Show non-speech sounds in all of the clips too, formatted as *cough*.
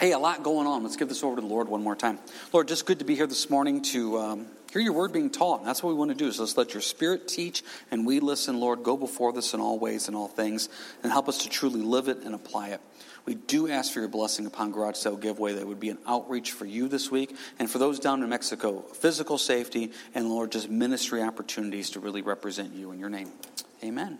Hey, a lot going on. Let's give this over to the Lord one more time. Lord, just good to be here this morning to um, hear your word being taught. That's what we want to do. So let's let your spirit teach and we listen, Lord. Go before this in all ways and all things and help us to truly live it and apply it. We do ask for your blessing upon Garage Sale Giveaway. That would be an outreach for you this week and for those down in Mexico. Physical safety and, Lord, just ministry opportunities to really represent you in your name. Amen.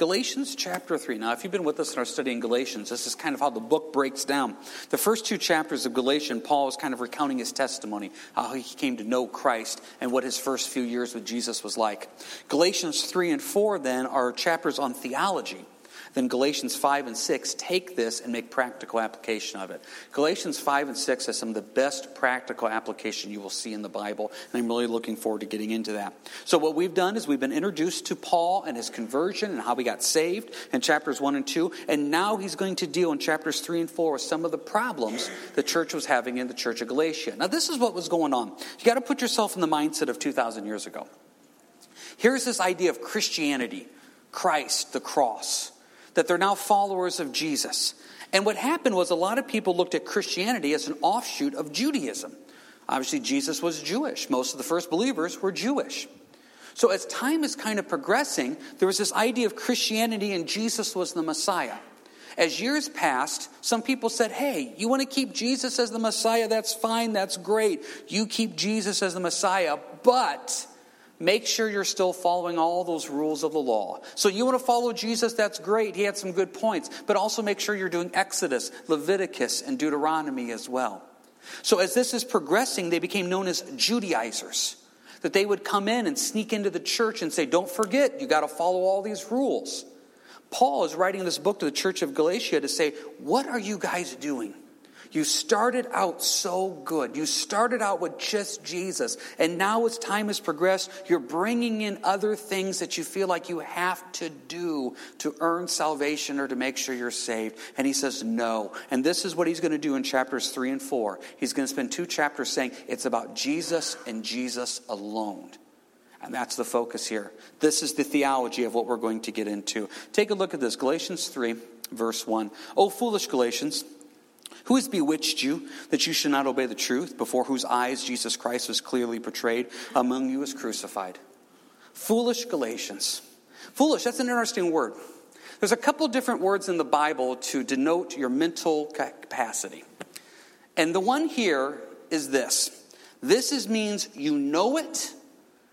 Galatians chapter 3. Now, if you've been with us in our study in Galatians, this is kind of how the book breaks down. The first two chapters of Galatians, Paul is kind of recounting his testimony, how he came to know Christ and what his first few years with Jesus was like. Galatians 3 and 4, then, are chapters on theology then Galatians 5 and 6 take this and make practical application of it. Galatians 5 and 6 has some of the best practical application you will see in the Bible, and I'm really looking forward to getting into that. So, what we've done is we've been introduced to Paul and his conversion and how he got saved in chapters 1 and 2, and now he's going to deal in chapters 3 and 4 with some of the problems the church was having in the church of Galatia. Now, this is what was going on. You got to put yourself in the mindset of 2,000 years ago. Here's this idea of Christianity Christ, the cross that they're now followers of Jesus. And what happened was a lot of people looked at Christianity as an offshoot of Judaism. Obviously, Jesus was Jewish. Most of the first believers were Jewish. So, as time is kind of progressing, there was this idea of Christianity and Jesus was the Messiah. As years passed, some people said, Hey, you want to keep Jesus as the Messiah? That's fine, that's great. You keep Jesus as the Messiah, but make sure you're still following all those rules of the law. So you want to follow Jesus, that's great. He had some good points. But also make sure you're doing Exodus, Leviticus, and Deuteronomy as well. So as this is progressing, they became known as Judaizers. That they would come in and sneak into the church and say, Don't forget, you got to follow all these rules. Paul is writing this book to the church of Galatia to say, What are you guys doing? You started out so good. You started out with just Jesus. And now, as time has progressed, you're bringing in other things that you feel like you have to do to earn salvation or to make sure you're saved. And he says, no. And this is what he's going to do in chapters three and four. He's going to spend two chapters saying it's about Jesus and Jesus alone. And that's the focus here. This is the theology of what we're going to get into. Take a look at this Galatians 3, verse 1. Oh, foolish Galatians. Who has bewitched you that you should not obey the truth, before whose eyes Jesus Christ was clearly portrayed among you as crucified? Foolish Galatians. Foolish, that's an interesting word. There's a couple different words in the Bible to denote your mental capacity. And the one here is this this is means you know it,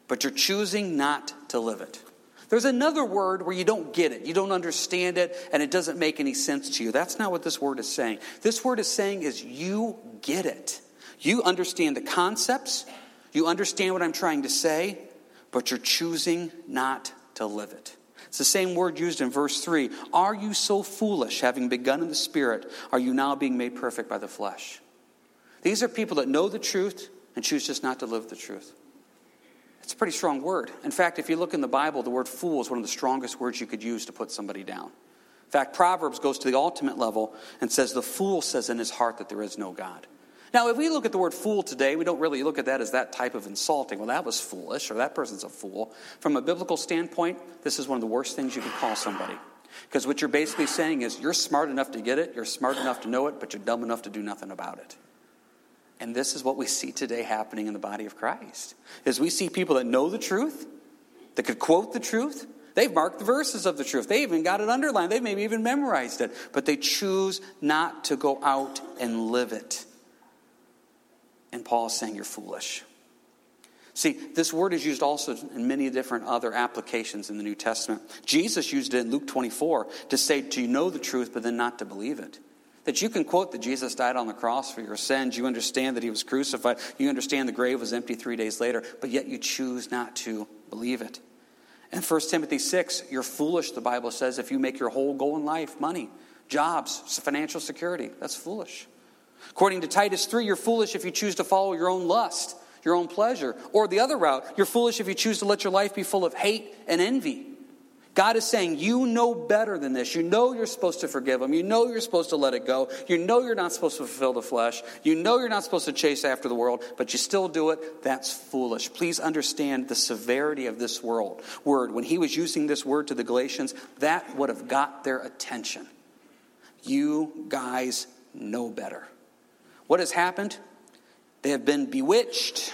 but you're choosing not to live it. There's another word where you don't get it, you don't understand it, and it doesn't make any sense to you. That's not what this word is saying. This word is saying is you get it. You understand the concepts, you understand what I'm trying to say, but you're choosing not to live it. It's the same word used in verse 3. Are you so foolish, having begun in the Spirit, are you now being made perfect by the flesh? These are people that know the truth and choose just not to live the truth. It's a pretty strong word. In fact, if you look in the Bible, the word fool is one of the strongest words you could use to put somebody down. In fact, Proverbs goes to the ultimate level and says, The fool says in his heart that there is no God. Now, if we look at the word fool today, we don't really look at that as that type of insulting. Well, that was foolish, or that person's a fool. From a biblical standpoint, this is one of the worst things you could call somebody. Because what you're basically saying is, you're smart enough to get it, you're smart enough to know it, but you're dumb enough to do nothing about it. And this is what we see today happening in the body of Christ. Is we see people that know the truth, that could quote the truth, they've marked the verses of the truth. They even got it underlined. They maybe even memorized it, but they choose not to go out and live it. And Paul is saying you're foolish. See, this word is used also in many different other applications in the New Testament. Jesus used it in Luke 24 to say to know the truth, but then not to believe it. That you can quote that Jesus died on the cross for your sins. You understand that he was crucified. You understand the grave was empty three days later, but yet you choose not to believe it. And 1 Timothy 6, you're foolish, the Bible says, if you make your whole goal in life money, jobs, financial security. That's foolish. According to Titus 3, you're foolish if you choose to follow your own lust, your own pleasure. Or the other route, you're foolish if you choose to let your life be full of hate and envy. God is saying, You know better than this. You know you're supposed to forgive them. You know you're supposed to let it go. You know you're not supposed to fulfill the flesh. You know you're not supposed to chase after the world, but you still do it. That's foolish. Please understand the severity of this world word. When he was using this word to the Galatians, that would have got their attention. You guys know better. What has happened? They have been bewitched.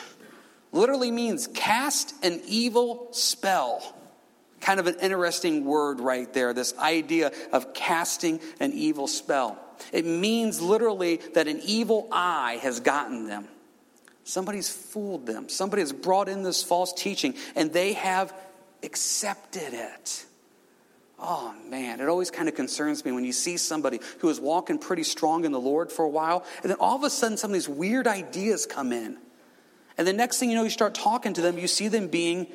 Literally means cast an evil spell. Kind of an interesting word right there, this idea of casting an evil spell. It means literally that an evil eye has gotten them. Somebody's fooled them. Somebody has brought in this false teaching, and they have accepted it. Oh man, it always kind of concerns me when you see somebody who is walking pretty strong in the Lord for a while, and then all of a sudden some of these weird ideas come in. And the next thing you know, you start talking to them, you see them being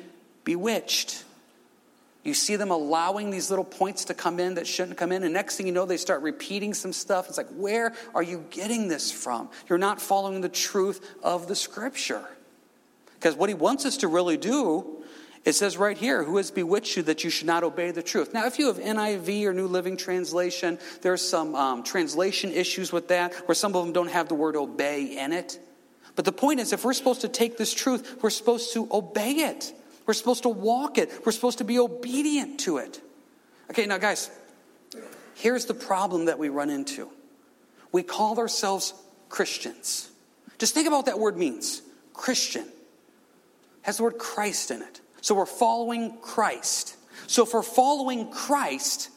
bewitched. You see them allowing these little points to come in that shouldn't come in, and next thing you know, they start repeating some stuff. It's like, where are you getting this from? You're not following the truth of the scripture. Because what he wants us to really do, it says right here, who has bewitched you that you should not obey the truth? Now, if you have NIV or New Living Translation, there's some um, translation issues with that, where some of them don't have the word obey in it. But the point is, if we're supposed to take this truth, we're supposed to obey it. We're supposed to walk it. We're supposed to be obedient to it. Okay, now, guys, here's the problem that we run into we call ourselves Christians. Just think about what that word means Christian. It has the word Christ in it. So we're following Christ. So if we're following Christ,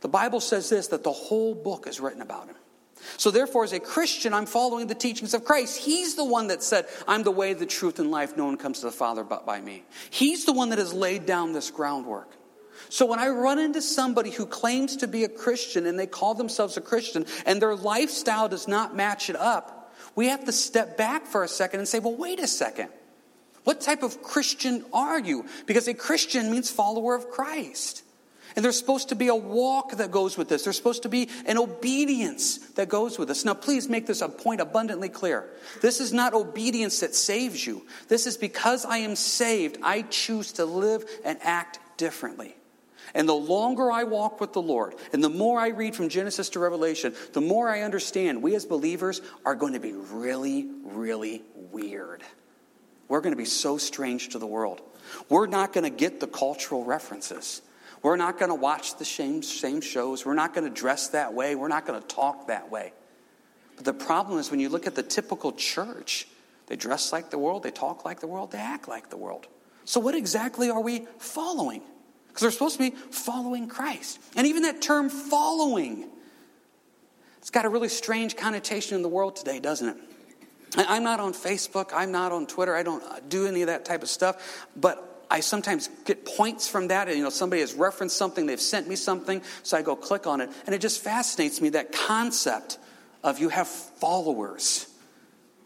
the Bible says this that the whole book is written about him. So, therefore, as a Christian, I'm following the teachings of Christ. He's the one that said, I'm the way, the truth, and life. No one comes to the Father but by me. He's the one that has laid down this groundwork. So, when I run into somebody who claims to be a Christian and they call themselves a Christian and their lifestyle does not match it up, we have to step back for a second and say, well, wait a second. What type of Christian are you? Because a Christian means follower of Christ. And there's supposed to be a walk that goes with this. There's supposed to be an obedience that goes with this. Now, please make this a point abundantly clear. This is not obedience that saves you. This is because I am saved, I choose to live and act differently. And the longer I walk with the Lord, and the more I read from Genesis to Revelation, the more I understand we as believers are going to be really, really weird. We're going to be so strange to the world. We're not going to get the cultural references. We're not going to watch the same, same shows. We're not going to dress that way. We're not going to talk that way. But the problem is when you look at the typical church, they dress like the world, they talk like the world, they act like the world. So, what exactly are we following? Because we're supposed to be following Christ. And even that term following, it's got a really strange connotation in the world today, doesn't it? I'm not on Facebook, I'm not on Twitter, I don't uh, do any of that type of stuff, but I sometimes get points from that. And, You know, somebody has referenced something, they've sent me something, so I go click on it. And it just fascinates me that concept of you have followers.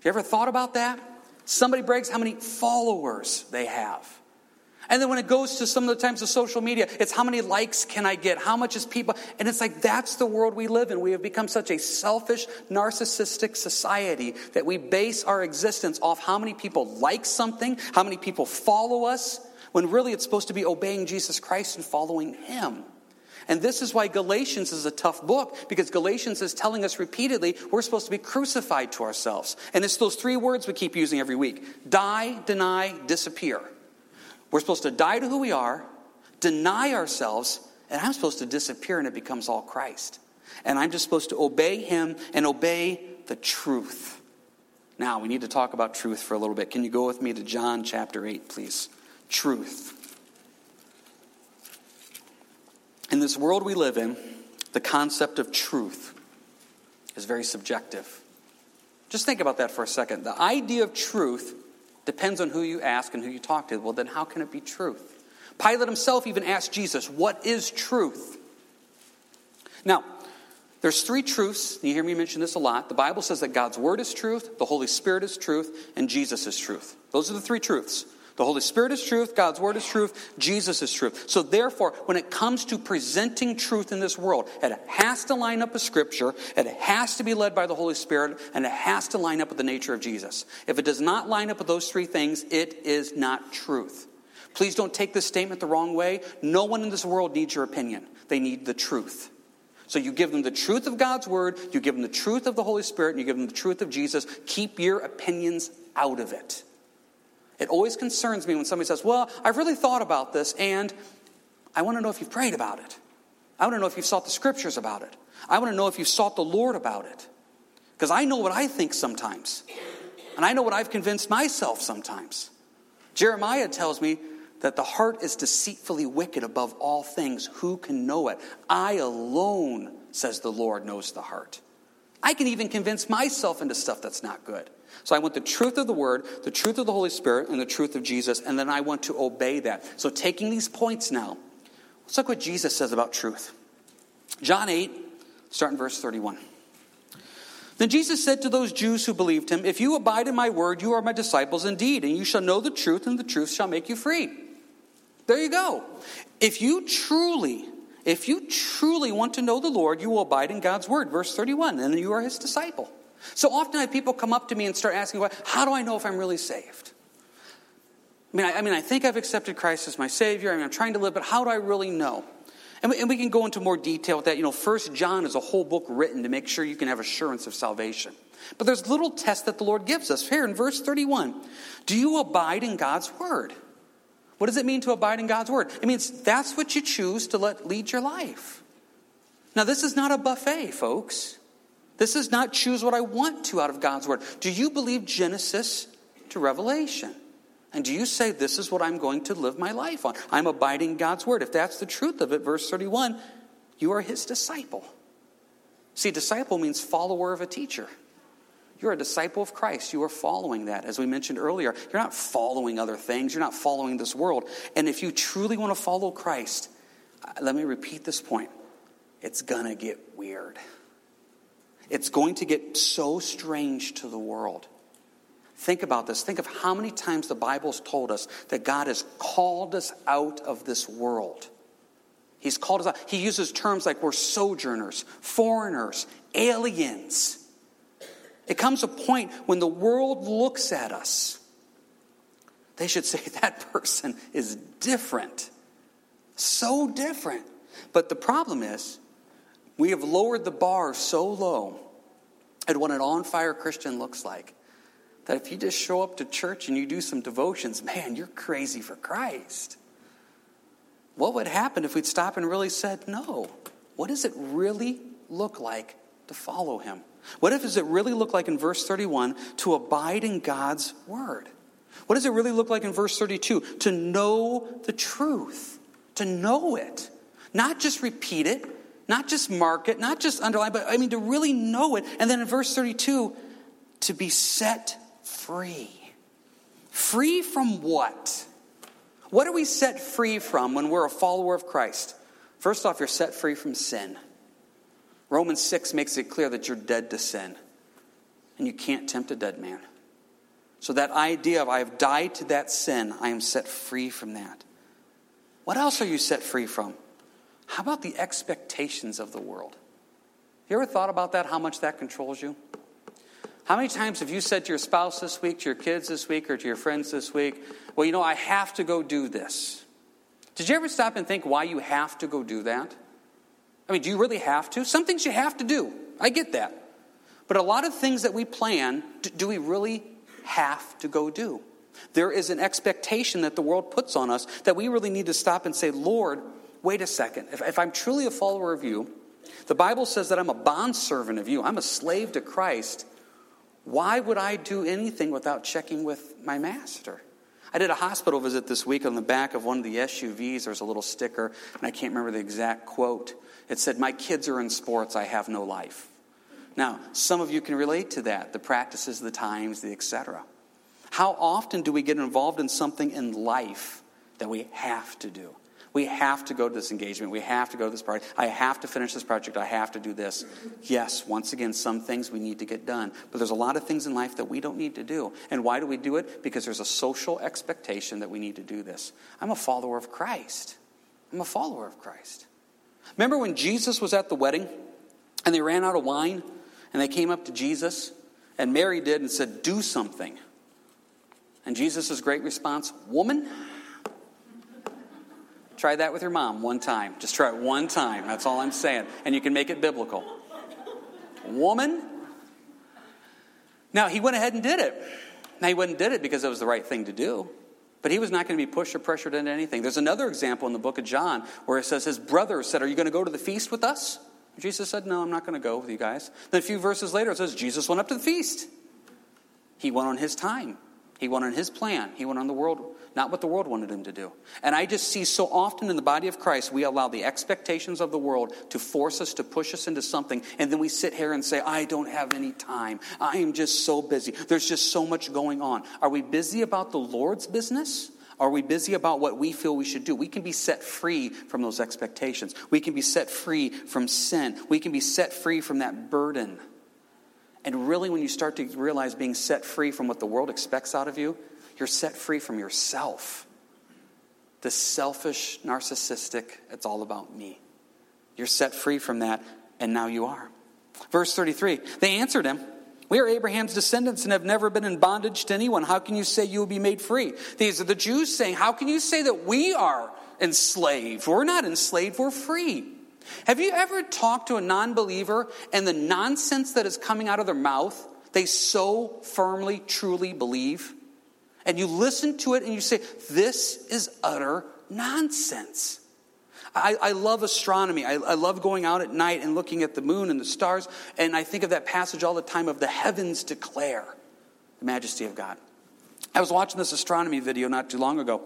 You ever thought about that? Somebody breaks how many followers they have. And then when it goes to some of the times of social media, it's how many likes can I get? How much is people? And it's like that's the world we live in. We have become such a selfish, narcissistic society that we base our existence off how many people like something, how many people follow us, when really it's supposed to be obeying Jesus Christ and following Him. And this is why Galatians is a tough book, because Galatians is telling us repeatedly we're supposed to be crucified to ourselves. And it's those three words we keep using every week die, deny, disappear. We're supposed to die to who we are, deny ourselves, and I'm supposed to disappear and it becomes all Christ. And I'm just supposed to obey Him and obey the truth. Now, we need to talk about truth for a little bit. Can you go with me to John chapter 8, please? Truth. In this world we live in, the concept of truth is very subjective. Just think about that for a second. The idea of truth depends on who you ask and who you talk to. Well, then how can it be truth? Pilate himself even asked Jesus, What is truth? Now, there's three truths. You hear me mention this a lot. The Bible says that God's Word is truth, the Holy Spirit is truth, and Jesus is truth. Those are the three truths. The Holy Spirit is truth, God's Word is truth, Jesus is truth. So, therefore, when it comes to presenting truth in this world, it has to line up with Scripture, it has to be led by the Holy Spirit, and it has to line up with the nature of Jesus. If it does not line up with those three things, it is not truth. Please don't take this statement the wrong way. No one in this world needs your opinion, they need the truth. So you give them the truth of God's word, you give them the truth of the Holy Spirit, and you give them the truth of Jesus. Keep your opinions out of it. It always concerns me when somebody says, Well, I've really thought about this, and I want to know if you've prayed about it. I want to know if you've sought the scriptures about it. I want to know if you've sought the Lord about it. Because I know what I think sometimes. And I know what I've convinced myself sometimes. Jeremiah tells me that the heart is deceitfully wicked above all things. Who can know it? I alone, says the Lord, knows the heart. I can even convince myself into stuff that's not good. So I want the truth of the Word, the truth of the Holy Spirit, and the truth of Jesus, and then I want to obey that. So taking these points now, let's look what Jesus says about truth. John 8, starting verse 31. Then Jesus said to those Jews who believed him, If you abide in my word, you are my disciples indeed, and you shall know the truth, and the truth shall make you free. There you go. If you truly, if you truly want to know the Lord, you will abide in God's word. Verse 31, and you are his disciple. So often I have people come up to me and start asking, well, How do I know if I'm really saved? I mean, I, I mean, I think I've accepted Christ as my Savior. I mean, I'm trying to live, but how do I really know? And we, and we can go into more detail with that. You know, First John is a whole book written to make sure you can have assurance of salvation. But there's little tests that the Lord gives us. Here in verse 31, do you abide in God's word? What does it mean to abide in God's word? It means that's what you choose to let lead your life. Now, this is not a buffet, folks. This is not choose what I want to out of God's word. Do you believe Genesis to Revelation? And do you say, This is what I'm going to live my life on? I'm abiding God's word. If that's the truth of it, verse 31, you are his disciple. See, disciple means follower of a teacher. You're a disciple of Christ. You are following that. As we mentioned earlier, you're not following other things, you're not following this world. And if you truly want to follow Christ, uh, let me repeat this point it's going to get weird. It's going to get so strange to the world. Think about this. Think of how many times the Bible's told us that God has called us out of this world. He's called us out. He uses terms like we're sojourners, foreigners, aliens. It comes a point when the world looks at us, they should say, *laughs* that person is different. So different. But the problem is, we have lowered the bar so low at what an on fire Christian looks like that if you just show up to church and you do some devotions, man, you're crazy for Christ. What would happen if we'd stop and really said, no? What does it really look like to follow him? What if does it really look like in verse 31 to abide in God's word? What does it really look like in verse 32? To know the truth, to know it, not just repeat it, not just mark it, not just underline, but I mean to really know it. And then in verse 32, to be set free. Free from what? What are we set free from when we're a follower of Christ? First off, you're set free from sin. Romans 6 makes it clear that you're dead to sin and you can't tempt a dead man. So, that idea of I have died to that sin, I am set free from that. What else are you set free from? How about the expectations of the world? You ever thought about that, how much that controls you? How many times have you said to your spouse this week, to your kids this week, or to your friends this week, well, you know, I have to go do this? Did you ever stop and think why you have to go do that? I mean, do you really have to? Some things you have to do. I get that. But a lot of things that we plan, do we really have to go do? There is an expectation that the world puts on us that we really need to stop and say, Lord, wait a second. If, if I'm truly a follower of you, the Bible says that I'm a bondservant of you, I'm a slave to Christ. Why would I do anything without checking with my master? I did a hospital visit this week on the back of one of the SUVs. There's a little sticker, and I can't remember the exact quote. It said, My kids are in sports, I have no life. Now, some of you can relate to that the practices, the times, the etc. How often do we get involved in something in life that we have to do? We have to go to this engagement. We have to go to this party. I have to finish this project. I have to do this. Yes, once again, some things we need to get done. But there's a lot of things in life that we don't need to do. And why do we do it? Because there's a social expectation that we need to do this. I'm a follower of Christ. I'm a follower of Christ. Remember when Jesus was at the wedding and they ran out of wine and they came up to Jesus and Mary did and said, Do something. And Jesus' great response, Woman, Try that with your mom one time. Just try it one time. That's all I'm saying. And you can make it biblical. Woman. Now, he went ahead and did it. Now, he went and did it because it was the right thing to do. But he was not going to be pushed or pressured into anything. There's another example in the book of John where it says his brothers said, Are you going to go to the feast with us? Jesus said, No, I'm not going to go with you guys. Then a few verses later, it says, Jesus went up to the feast. He went on his time. He went on his plan. He went on the world, not what the world wanted him to do. And I just see so often in the body of Christ, we allow the expectations of the world to force us, to push us into something, and then we sit here and say, I don't have any time. I am just so busy. There's just so much going on. Are we busy about the Lord's business? Are we busy about what we feel we should do? We can be set free from those expectations. We can be set free from sin. We can be set free from that burden. And really, when you start to realize being set free from what the world expects out of you, you're set free from yourself. The selfish, narcissistic, it's all about me. You're set free from that, and now you are. Verse 33 They answered him, We are Abraham's descendants and have never been in bondage to anyone. How can you say you will be made free? These are the Jews saying, How can you say that we are enslaved? We're not enslaved, we're free. Have you ever talked to a non believer and the nonsense that is coming out of their mouth, they so firmly, truly believe? And you listen to it and you say, This is utter nonsense. I, I love astronomy. I, I love going out at night and looking at the moon and the stars. And I think of that passage all the time of the heavens declare the majesty of God. I was watching this astronomy video not too long ago,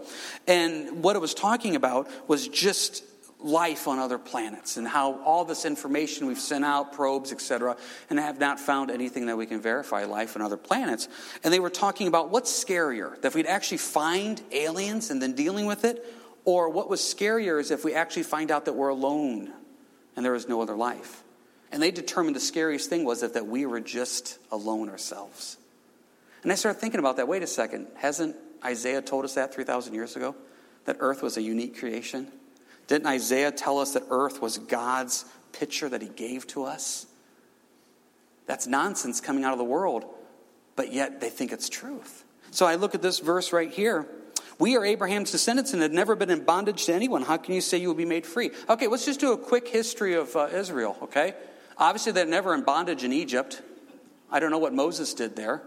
and what it was talking about was just life on other planets and how all this information we've sent out, probes, etc., and have not found anything that we can verify life on other planets. And they were talking about what's scarier, that if we'd actually find aliens and then dealing with it, or what was scarier is if we actually find out that we're alone and there is no other life. And they determined the scariest thing was that, that we were just alone ourselves. And I started thinking about that. Wait a second, hasn't Isaiah told us that 3,000 years ago? That earth was a unique creation? Didn't Isaiah tell us that earth was God's picture that he gave to us? That's nonsense coming out of the world, but yet they think it's truth. So I look at this verse right here. We are Abraham's descendants and had never been in bondage to anyone. How can you say you will be made free? Okay, let's just do a quick history of uh, Israel, okay? Obviously, they're never in bondage in Egypt. I don't know what Moses did there.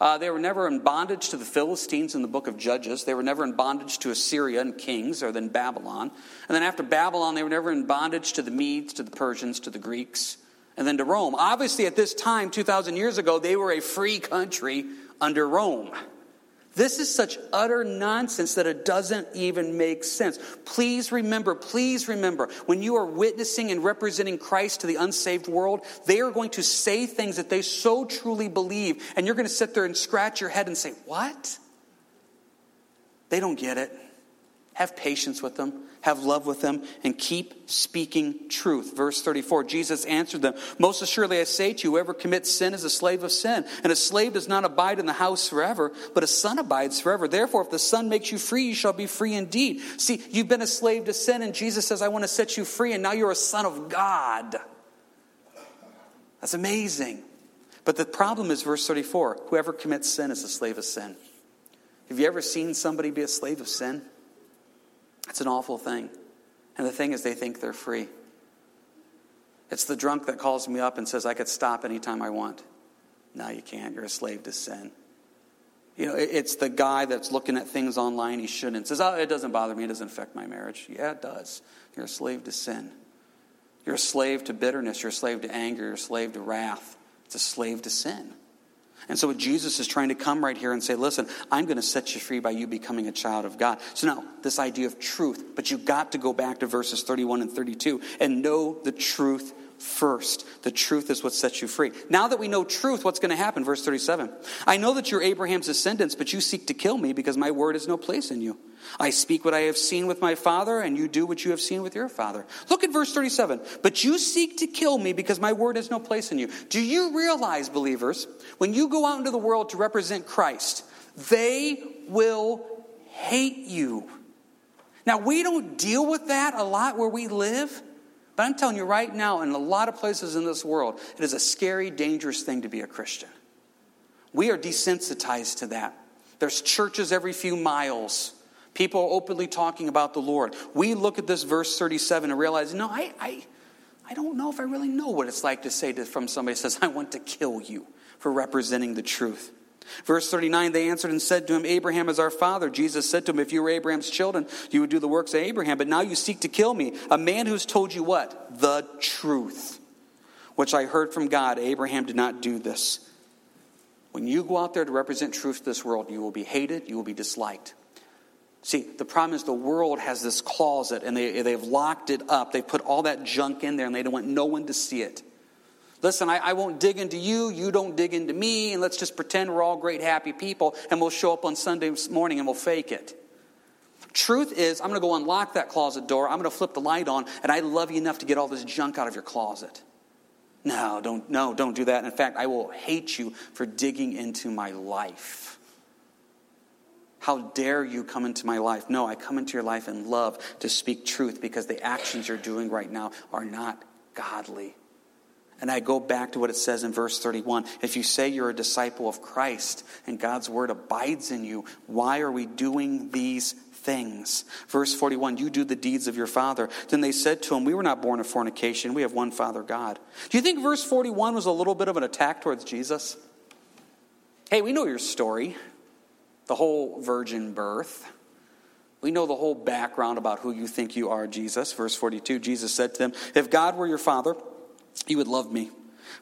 Uh, they were never in bondage to the Philistines in the book of Judges. They were never in bondage to Assyria and kings, or then Babylon. And then after Babylon, they were never in bondage to the Medes, to the Persians, to the Greeks, and then to Rome. Obviously, at this time, 2,000 years ago, they were a free country under Rome. This is such utter nonsense that it doesn't even make sense. Please remember, please remember, when you are witnessing and representing Christ to the unsaved world, they are going to say things that they so truly believe, and you're going to sit there and scratch your head and say, What? They don't get it. Have patience with them have love with them, and keep speaking truth. Verse 34 Jesus answered them, Most assuredly I say to you, whoever commits sin is a slave of sin. And a slave does not abide in the house forever, but a son abides forever. Therefore, if the son makes you free, you shall be free indeed. See, you've been a slave to sin, and Jesus says, I want to set you free, and now you're a son of God. That's amazing. But the problem is, verse 34 whoever commits sin is a slave of sin. Have you ever seen somebody be a slave of sin? It's an awful thing. And the thing is, they think they're free. It's the drunk that calls me up and says, I could stop anytime I want. No, you can't. You're a slave to sin. You know, it's the guy that's looking at things online he shouldn't. Says, oh, it doesn't bother me. It doesn't affect my marriage. Yeah, it does. You're a slave to sin. You're a slave to bitterness. You're a slave to anger. You're a slave to wrath. It's a slave to sin. And so Jesus is trying to come right here and say, listen, I'm going to set you free by you becoming a child of God. So now, this idea of truth, but you've got to go back to verses 31 and 32 and know the truth first. The truth is what sets you free. Now that we know truth, what's going to happen? Verse 37. I know that you're Abraham's descendants, but you seek to kill me because my word has no place in you. I speak what I have seen with my father, and you do what you have seen with your father. Look at verse 37. But you seek to kill me because my word has no place in you. Do you realize, believers, when you go out into the world to represent Christ, they will hate you? Now, we don't deal with that a lot where we live. But I'm telling you right now, in a lot of places in this world, it is a scary, dangerous thing to be a Christian. We are desensitized to that. There's churches every few miles. People are openly talking about the Lord. We look at this verse 37 and realize, no, I, I, I don't know if I really know what it's like to say to, from somebody says, I want to kill you for representing the truth. Verse 39, they answered and said to him, Abraham is our father. Jesus said to him, If you were Abraham's children, you would do the works of Abraham. But now you seek to kill me, a man who's told you what? The truth, which I heard from God. Abraham did not do this. When you go out there to represent truth to this world, you will be hated, you will be disliked. See, the problem is the world has this closet and they, they've locked it up. They put all that junk in there and they don't want no one to see it. Listen, I, I, won't dig into you, you don't dig into me, and let's just pretend we're all great, happy people, and we'll show up on Sunday morning and we'll fake it. Truth is, I'm going to go unlock that closet door, I'm going to flip the light on, and I love you enough to get all this junk out of your closet. No, don't, no, don't do that. In fact, I will hate you for digging into my life. How dare you come into my life? No, I come into your life in love to speak truth because the actions you're doing right now are not godly. And I go back to what it says in verse 31. If you say you're a disciple of Christ and God's word abides in you, why are we doing these things? Verse 41 You do the deeds of your father. Then they said to him, We were not born of fornication. We have one Father, God. Do you think verse 41 was a little bit of an attack towards Jesus? Hey, we know your story, the whole virgin birth. We know the whole background about who you think you are, Jesus. Verse 42 Jesus said to them, If God were your father, you would love me.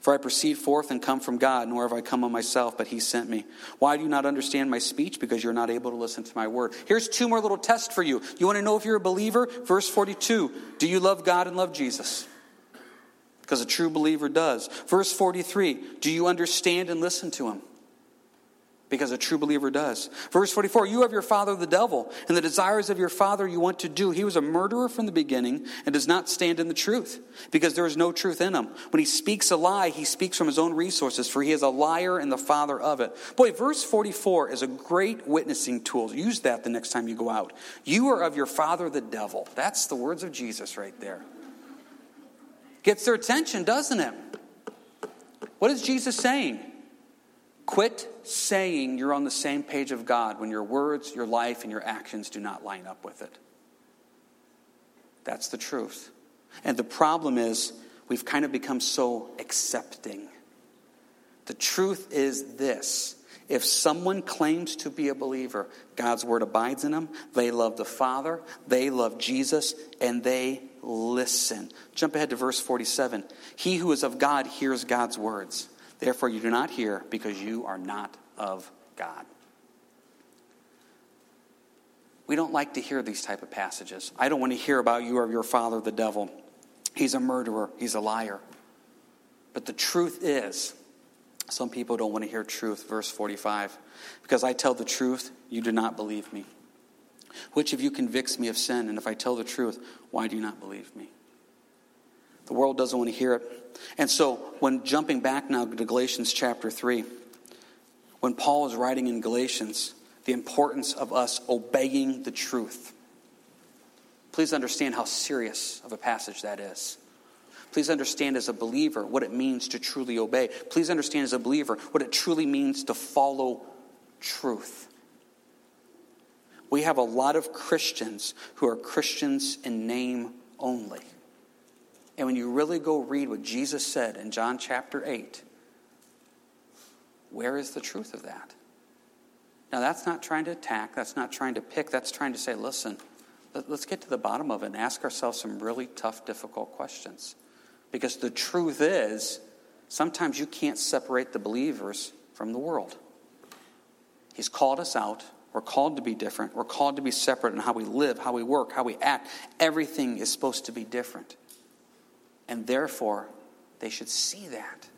For I proceed forth and come from God, nor have I come on myself, but He sent me. Why do you not understand my speech? Because you're not able to listen to my word. Here's two more little tests for you. You want to know if you're a believer? Verse 42 Do you love God and love Jesus? Because a true believer does. Verse 43 Do you understand and listen to Him? Because a true believer does. Verse 44 You have your father, the devil, and the desires of your father you want to do. He was a murderer from the beginning and does not stand in the truth, because there is no truth in him. When he speaks a lie, he speaks from his own resources, for he is a liar and the father of it. Boy, verse 44 is a great witnessing tool. Use that the next time you go out. You are of your father, the devil. That's the words of Jesus right there. Gets their attention, doesn't it? What is Jesus saying? Quit saying you're on the same page of God when your words, your life, and your actions do not line up with it. That's the truth. And the problem is, we've kind of become so accepting. The truth is this if someone claims to be a believer, God's word abides in them, they love the Father, they love Jesus, and they listen. Jump ahead to verse 47. He who is of God hears God's words. Therefore, you do not hear because you are not of God. We don't like to hear these type of passages. I don't want to hear about you or your father, the devil. He's a murderer, he's a liar. But the truth is, some people don't want to hear truth. Verse 45 Because I tell the truth, you do not believe me. Which of you convicts me of sin? And if I tell the truth, why do you not believe me? The world doesn't want to hear it. And so, when jumping back now to Galatians chapter 3, when Paul is writing in Galatians the importance of us obeying the truth, please understand how serious of a passage that is. Please understand as a believer what it means to truly obey. Please understand as a believer what it truly means to follow truth. We have a lot of Christians who are Christians in name only. And when you really go read what Jesus said in John chapter 8, where is the truth of that? Now, that's not trying to attack, that's not trying to pick, that's trying to say, listen, let's get to the bottom of it and ask ourselves some really tough, difficult questions. Because the truth is, sometimes you can't separate the believers from the world. He's called us out. We're called to be different. We're called to be separate in how we live, how we work, how we act. Everything is supposed to be different. And therefore, they should see that.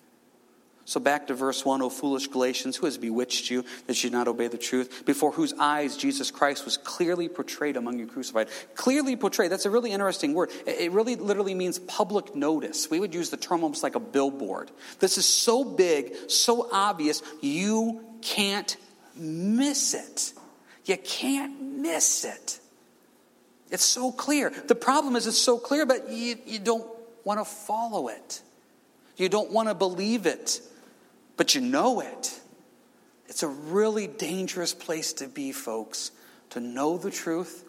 So back to verse 1, O foolish Galatians, who has bewitched you that you not obey the truth, before whose eyes Jesus Christ was clearly portrayed among you crucified. Clearly portrayed, that's a really interesting word. It really literally means public notice. We would use the term almost like a billboard. This is so big, so obvious, you can't miss it. You can't miss it. It's so clear. The problem is it's so clear, but you, you don't want to follow it. You don't want to believe it, but you know it. It's a really dangerous place to be, folks, to know the truth,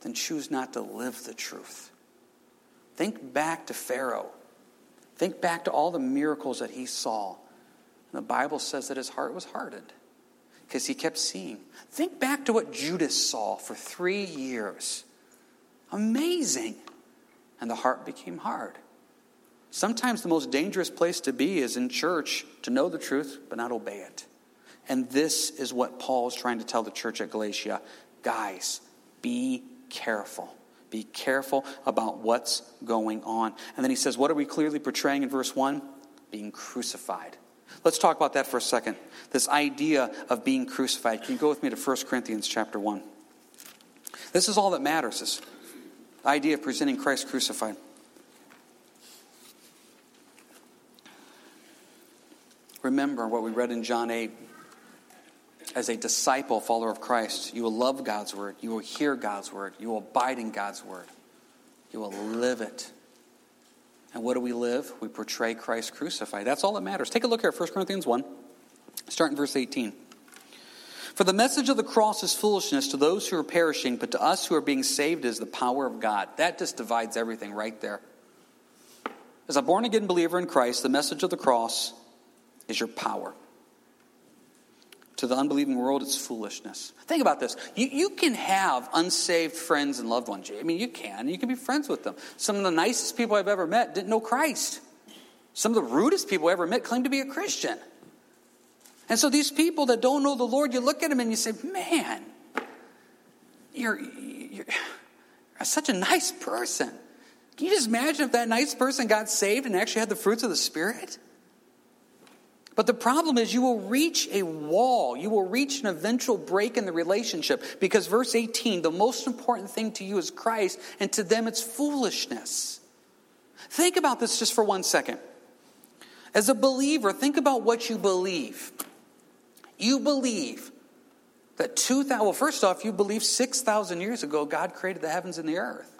then choose not to live the truth. Think back to Pharaoh. Think back to all the miracles that he saw. And the Bible says that his heart was hardened. because he kept seeing. Think back to what Judas saw for three years. Amazing. And the heart became hard. Sometimes the most dangerous place to be is in church to know the truth but not obey it. And this is what Paul is trying to tell the church at Galatia. Guys, be careful. Be careful about what's going on. And then he says, What are we clearly portraying in verse 1? Being crucified. Let's talk about that for a second. This idea of being crucified. Can you go with me to 1 Corinthians chapter 1? This is all that matters, this idea of presenting Christ crucified. Remember what we read in John 8. As a disciple, follower of Christ, you will love God's word, you will hear God's word, you will abide in God's word, you will live it. And what do we live? We portray Christ crucified. That's all that matters. Take a look here at 1 Corinthians 1, start in verse 18. For the message of the cross is foolishness to those who are perishing, but to us who are being saved is the power of God. That just divides everything right there. As a born again believer in Christ, the message of the cross is your power. To the unbelieving world, it's foolishness. Think about this. You, you can have unsaved friends and loved ones. I mean, you can. You can be friends with them. Some of the nicest people I've ever met didn't know Christ. Some of the rudest people I ever met claimed to be a Christian. And so these people that don't know the Lord, you look at them and you say, man, you're, you're, such a nice person. Can you just imagine if that nice person got saved and actually had the fruits of the Spirit? But the problem is, you will reach a wall. You will reach an eventual break in the relationship because, verse 18, the most important thing to you is Christ, and to them it's foolishness. Think about this just for one second. As a believer, think about what you believe. You believe that 2,000, well, first off, you believe 6,000 years ago God created the heavens and the earth.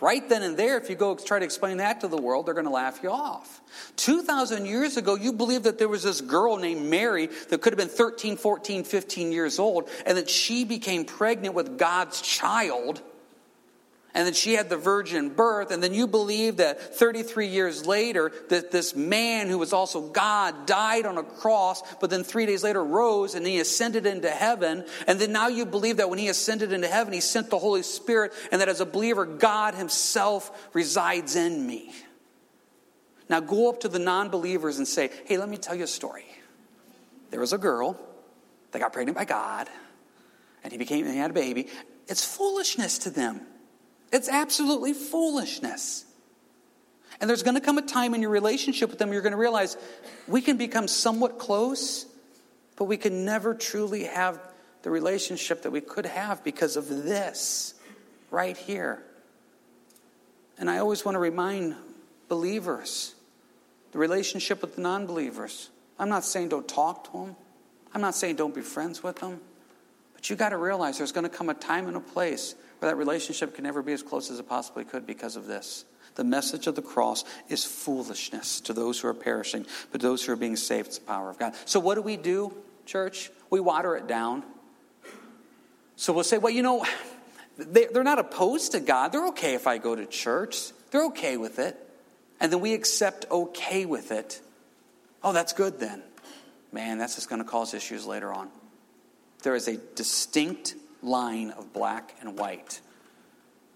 Right then and there, if you go try to explain that to the world, they're going to laugh you off. 2,000 years ago, you believed that there was this girl named Mary that could have been 13, 14, 15 years old, and that she became pregnant with God's child and then she had the virgin birth. And then you believe that 33 years later that this man who was also god died on a cross but then three days later rose and he ascended into heaven. And then now you believe that when he ascended into heaven he sent the holy spirit and that as a believer god himself resides in me. Now go up to the non-believers and say hey let me tell you a story. There was a girl that got pregnant by god and he became and he had a baby. It's foolishness to them it's absolutely foolishness. And there's going to come a time in your relationship with them you're going to realize we can become somewhat close, but we can never truly have the relationship that we could have because of this right here. And I always want to remind believers the relationship with the non believers. I'm not saying don't talk to them, I'm not saying don't be friends with them, but you got to realize there's going to come a time and a place that relationship can never be as close as it possibly could because of this. The message of the cross is foolishness to those who are perishing, but those who are being saved, it's the power of God. So, what do we do, church? We water it down. So, we'll say, well, you know, they're not opposed to God. They're okay if I go to church, they're okay with it. And then we accept okay with it. Oh, that's good then. Man, that's just going to cause issues later on. There is a distinct line of black and white.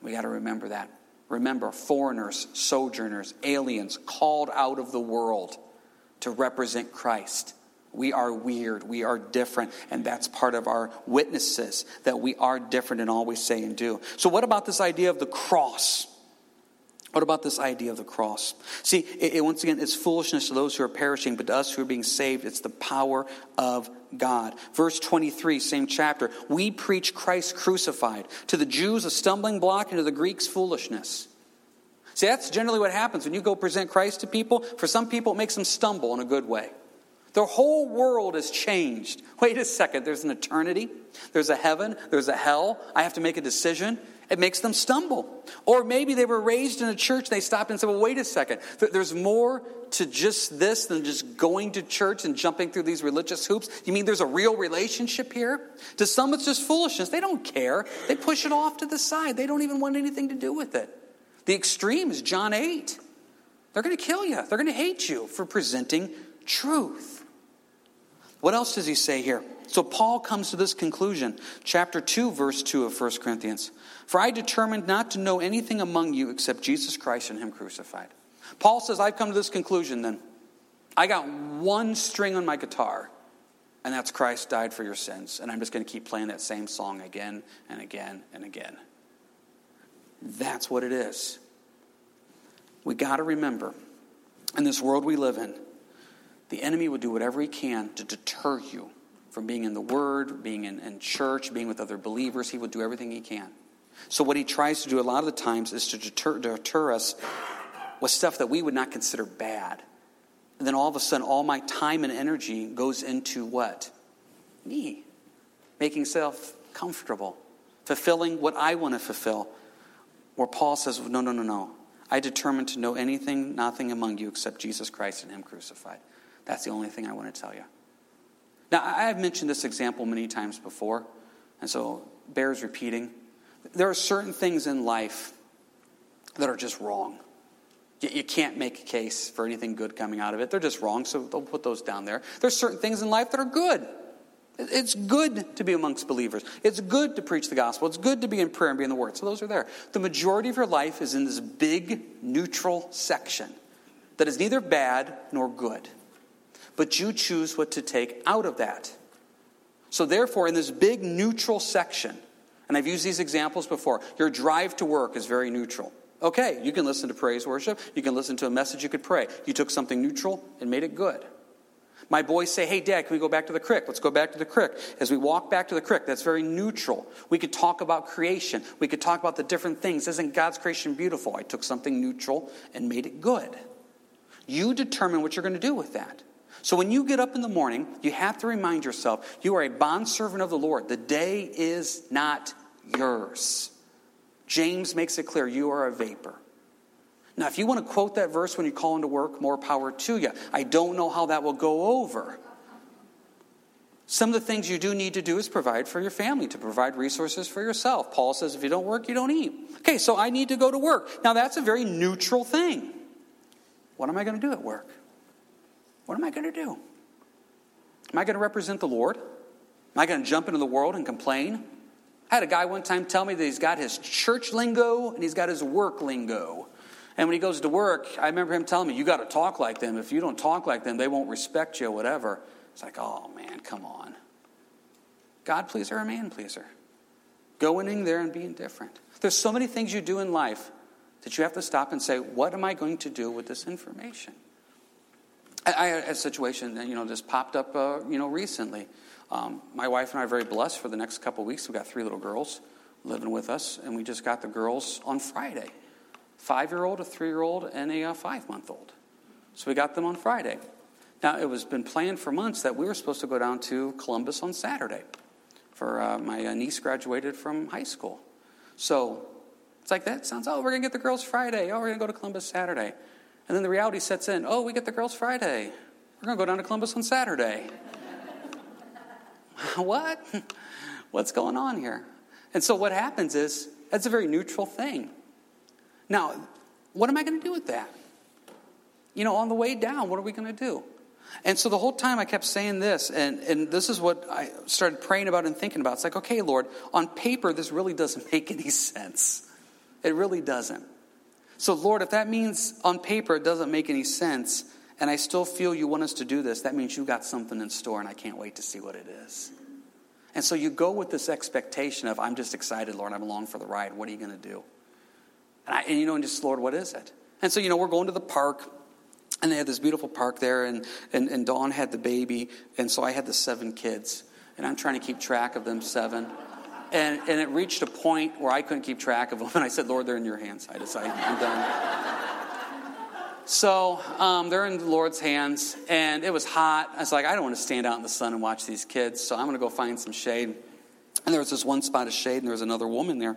We got to remember that. Remember, foreigners, sojourners, aliens called out of the world to represent Christ. We are weird. We are different. And that's part of our witnesses that we are different in all we say and do. So, what about this idea of the cross? What about this idea of the cross? See, it, it, once again, it's foolishness to those who are perishing, but to us who are being saved, it's the power of God. Verse 23, same chapter. We preach Christ crucified. To the Jews, a stumbling block, and to the Greeks, foolishness. See, that's generally what happens when you go present Christ to people. For some people, it makes them stumble in a good way. Their whole world has changed. Wait a second, there's an eternity, there's a heaven, there's a hell. I have to make a decision. It makes them stumble. Or maybe they were raised in a church, they stopped and said, Well, wait a second. There's more to just this than just going to church and jumping through these religious hoops. You mean there's a real relationship here? To some, it's just foolishness. They don't care. They push it off to the side, they don't even want anything to do with it. The extreme is John 8. They're going to kill you, they're going to hate you for presenting truth. What else does he say here? So Paul comes to this conclusion, chapter 2, verse 2 of 1 Corinthians. For I determined not to know anything among you except Jesus Christ and Him crucified. Paul says, I've come to this conclusion then. I got one string on my guitar, and that's Christ died for your sins. And I'm just going to keep playing that same song again and again and again. That's what it is. We got to remember, in this world we live in, the enemy will do whatever he can to deter you from being in the Word, being in, in church, being with other believers. He will do everything he can. So, what he tries to do a lot of the times is to deter, deter us with stuff that we would not consider bad. And then all of a sudden, all my time and energy goes into what? Me. Making self comfortable, fulfilling what I want to fulfill. Where Paul says, No, no, no, no. I determined to know anything, nothing among you except Jesus Christ and Him crucified. That's the only thing I want to tell you. Now, I have mentioned this example many times before, and so bears repeating. There are certain things in life that are just wrong. You can't make a case for anything good coming out of it. They're just wrong, so they'll put those down there. There's certain things in life that are good. It's good to be amongst believers. It's good to preach the gospel. It's good to be in prayer and be in the Word. So those are there. The majority of your life is in this big neutral section that is neither bad nor good. But you choose what to take out of that. So, therefore, in this big neutral section, and I've used these examples before, your drive to work is very neutral. Okay, you can listen to praise worship. You can listen to a message you could pray. You took something neutral and made it good. My boys say, Hey, Dad, can we go back to the creek? Let's go back to the creek. As we walk back to the creek, that's very neutral. We could talk about creation. We could talk about the different things. Isn't God's creation beautiful? I took something neutral and made it good. You determine what you're going to do with that. So when you get up in the morning, you have to remind yourself you are a bondservant of the Lord. The day is not yours. James makes it clear you are a vapor. Now, if you want to quote that verse when you call into work, more power to you. I don't know how that will go over. Some of the things you do need to do is provide for your family, to provide resources for yourself. Paul says, if you don't work, you don't eat. Okay, so I need to go to work. Now, that's a very neutral thing. What am I going to do at work? What am I going to do? Am I going to represent the Lord? Am I going to jump into the world and complain? I had a guy one time tell me that he's got his church lingo and he's got his work lingo. And when he goes to work, I remember him telling me, You got to talk like them. If you don't talk like them, they won't respect you, whatever. It's like, Oh, man, come on. God pleaser or man pleaser? Going in there and being different. There's so many things you do in life that you have to stop and say, What am I going to do with this information? I, had a situation that, you know, just popped up, uh, you know, recently. Um, my wife and I are very blessed for the next couple weeks. We've got three little girls living with us, and we just got the girls on Friday five year old, a three year old, and a uh, five month old. So we got them on Friday. Now, it was been planned for months that we were supposed to go down to Columbus on Saturday for uh, my uh, niece graduated from high school. So it's like that sounds, oh, we're going to get the girls Friday. Oh, we're going to go to Columbus Saturday. And then the reality sets in, oh, we get the girls Friday. We're going to go down to Columbus on Saturday. *laughs* what? *laughs* What's going on here? And so what happens is that's a very neutral thing. Now, what am I going to do with that? You know, on the way down, what are we going to do? And so the whole time I kept saying this, and, and this is what I started praying about and thinking about. It's like, okay, Lord, on paper, this really doesn't *laughs* make any sense. It really doesn't. So, Lord, if that means on paper it doesn't make any sense, and I still feel you want us to do this, that means you got something in store, and I can't wait to see what it is. And so you go with this expectation of, I'm just excited, Lord, I'm along for the ride. What are you going to do? And, I, and you know, and just, Lord, what is it? And so, you know, we're going to the park, and they had this beautiful park there, and, and, and Dawn had the baby, and so I had the seven kids, and I'm trying to keep track of them seven. And, and it reached a point where I couldn't keep track of them, and I said, Lord, they're in your hands. I decided, I'm done. So um, they're in the Lord's hands, and it was hot. I was like, I don't want to stand out in the sun and watch these kids, so I'm going to go find some shade. And there was this one spot of shade, and there was another woman there.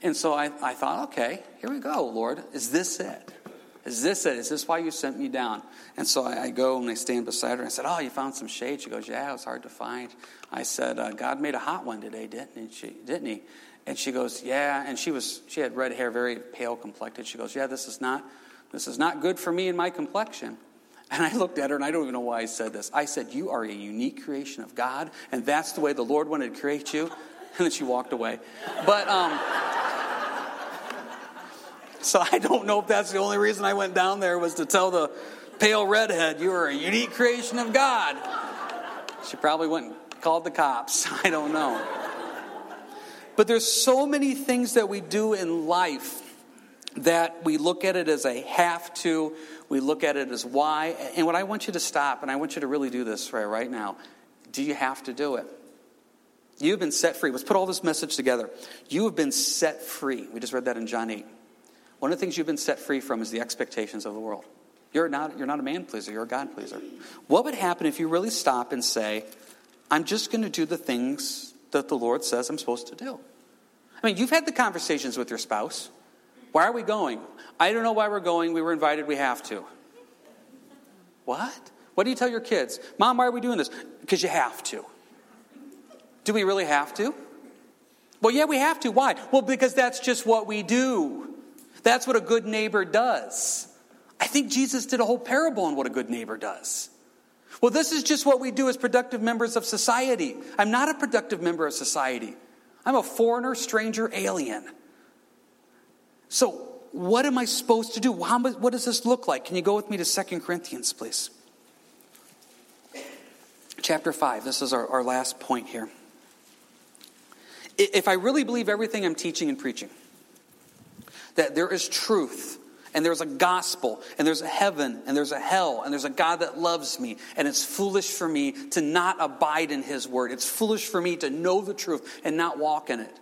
And so I, I thought, okay, here we go, Lord. Is this it? Is this it? Is this why you sent me down? And so I, I go and I stand beside her. I said, Oh, you found some shade? She goes, Yeah, it was hard to find. I said, uh, God made a hot one today, didn't he? Didn't he? And she goes, Yeah. And she was she had red hair, very pale complected. She goes, Yeah, this is not this is not good for me and my complexion. *laughs* And I looked at her, and I don't even know why I said this. I said, You are a unique creation of God, and that's the way the Lord wanted to create you. *laughs* And then she walked away. But, um, so I don't know if that's the only reason I went down there was to tell the pale redhead, You are a unique creation of God. She probably went and called the cops. *laughs* I don't know. But there's so many things that we do in life that we look at it as a have to, we look at it as why. And what I want you to stop, and I want you to really do this right, right now do you have to do it? You've been set free. Let's put all this message together. You have been set free. We just read that in John 8. One of the things you've been set free from is the expectations of the world. You're not, you're not a man pleaser, you're a God pleaser. What would happen if you really stop and say, I'm just going to do the things that the Lord says I'm supposed to do? I mean, you've had the conversations with your spouse. Why are we going? I don't know why we're going. We were invited. We have to. What? What do you tell your kids? Mom, why are we doing this? Because you have to. Do we really have to? Well, yeah, we have to. Why? Well, because that's just what we do. That's what a good neighbor does. I think Jesus did a whole parable on what a good neighbor does. Well, this is just what we do as productive members of society. I'm not a productive member of society. I'm a foreigner, stranger, alien. So, what am I supposed to do? How, what does this look like? Can you go with me to 2 Corinthians, please? Chapter 5. This is our, our last point here. If I really believe everything I'm teaching and preaching, that there is truth, and there's a gospel, and there's a heaven, and there's a hell, and there's a God that loves me, and it's foolish for me to not abide in His word. It's foolish for me to know the truth and not walk in it.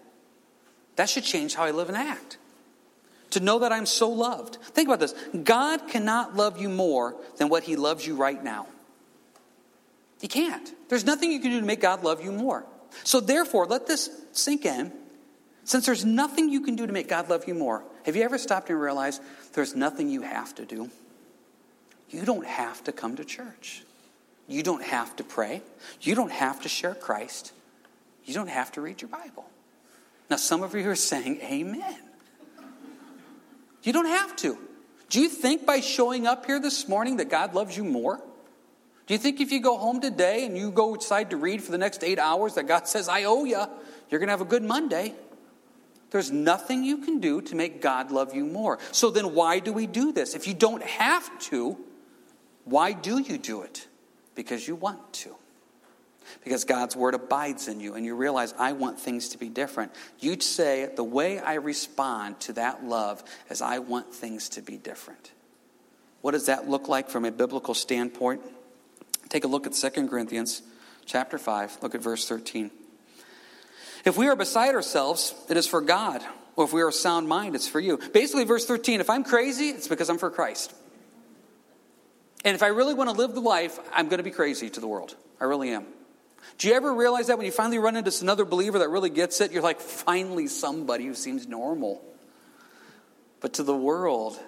That should change how I live and act to know that I'm so loved. Think about this God cannot love you more than what He loves you right now. He can't. There's nothing you can do to make God love you more. So, therefore, let this sink in. Since there's nothing you can do to make God love you more, have you ever stopped and realized there's nothing you have to do? You don't have to come to church. You don't have to pray. You don't have to share Christ. You don't have to read your Bible. Now, some of you are saying, Amen. You don't have to. Do you think by showing up here this morning that God loves you more? Do you think if you go home today and you go decide to read for the next eight hours that God says, I owe you, you're going to have a good Monday? There's nothing you can do to make God love you more. So then, why do we do this? If you don't have to, why do you do it? Because you want to because God's word abides in you and you realize, I want things to be different. You'd say, the way I respond to that love is I want things to be different. What does that look like from a biblical standpoint? Take a look at 2 Corinthians chapter 5. Look at verse 13. If we are beside ourselves, it is for God. Or if we are a sound mind, it's for you. Basically, verse 13 if I'm crazy, it's because I'm for Christ. And if I really want to live the life, I'm going to be crazy to the world. I really am. Do you ever realize that when you finally run into another believer that really gets it, you're like, finally somebody who seems normal? But to the world,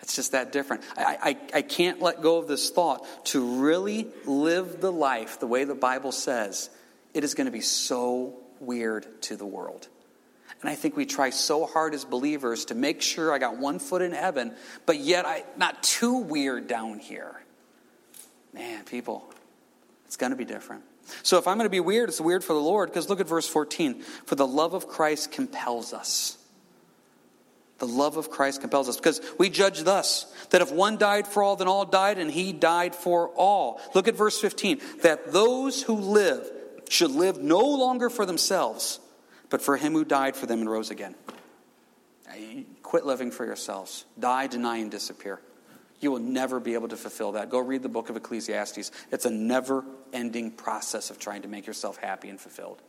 it's just that different. I, I, I can't let go of this thought. To really live the life the way the Bible says, it is going to be so weird to the world. And I think we try so hard as believers to make sure I got one foot in heaven, but yet I not too weird down here. Man, people, it's going to be different. So if I'm going to be weird, it's weird for the Lord because look at verse 14. For the love of Christ compels us. The love of Christ compels us because we judge thus that if one died for all, then all died, and he died for all. Look at verse 15. That those who live should live no longer for themselves, but for him who died for them and rose again. Quit living for yourselves. Die, deny, and disappear. You will never be able to fulfill that. Go read the book of Ecclesiastes. It's a never ending process of trying to make yourself happy and fulfilled.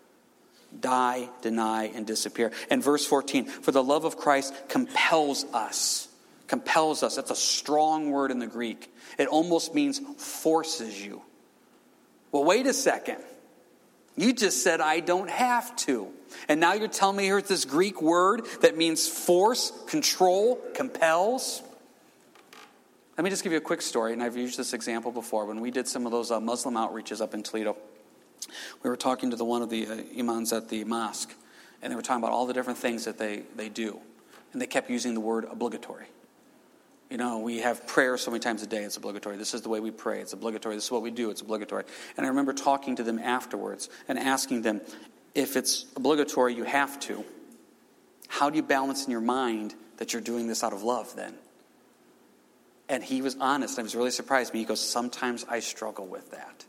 Die, deny, and disappear. And verse 14, for the love of Christ compels us. Compels us. That's a strong word in the Greek. It almost means forces you. Well, wait a second. You just said I don't have to. And now you're telling me here's this Greek word that means force, control, compels. Let me just give you a quick story, and I've used this example before. When we did some of those uh, Muslim outreaches up in Toledo, we were talking to the, one of the uh, imams at the mosque, and they were talking about all the different things that they, they do. And they kept using the word obligatory. You know, we have prayer so many times a day, it's obligatory. This is the way we pray, it's obligatory. This is what we do, it's obligatory. And I remember talking to them afterwards and asking them, if it's obligatory, you have to. How do you balance in your mind that you're doing this out of love then? And he was honest. I was really surprised. He goes, Sometimes I struggle with that.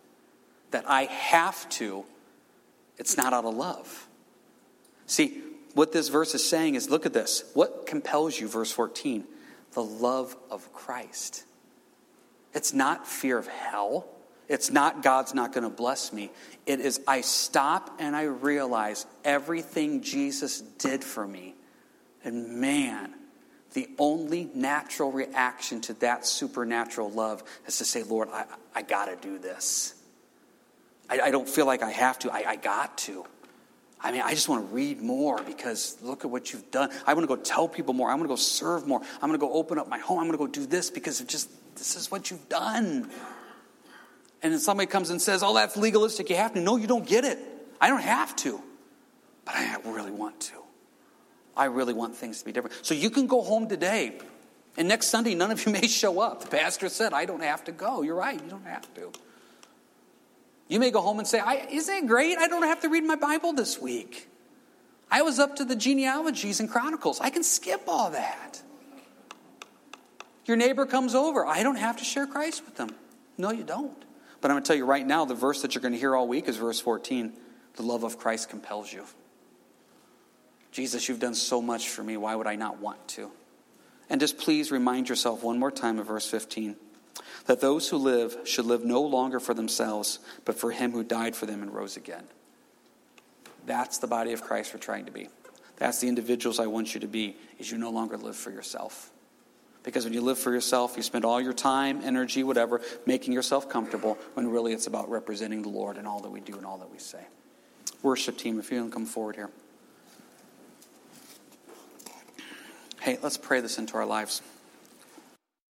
That I have to, it's not out of love. See, what this verse is saying is look at this. What compels you, verse 14? The love of Christ. It's not fear of hell. It's not God's not going to bless me. It is I stop and I realize everything Jesus did for me. And man, the only natural reaction to that supernatural love is to say, Lord, I, I got to do this. I, I, don't feel like I have to, I, I got to. I mean, I just want to read more because look at what you've done. I want to go tell people more. I want to go serve more. I'm going to go open up my home. I'm going to go do this because of just this is what you've done. And then somebody comes and says, "Oh, that's legalistic. You have to." No, you don't get it. I don't have to, but I really want to. I really want things to be different. So you can go home today, and next Sunday, none of you *laughs* may show up. The pastor said, "I don't have to go." You're right. You don't have to. You may go home and say, Isn't it great? I don't have to read my Bible this week. I was up to the genealogies and chronicles. I can skip all that. Your neighbor comes over. I don't have to share Christ with them. No, you don't. But I'm going to tell you right now the verse that you're going to hear all week is verse 14. The love of Christ compels you. Jesus, you've done so much for me. Why would I not want to? And just please remind yourself one more time of verse 15 that those who live should live no longer for themselves, but for him who died for them and rose again. That's the body of Christ we're trying to be. That's the individuals I want you to be, is you no longer live for yourself. Because when you live for yourself, you spend all your time, energy, whatever, making yourself comfortable, when really it's about representing the Lord in all that we do and all that we say. Worship team, if you can come forward here. Hey, let's pray this into our lives.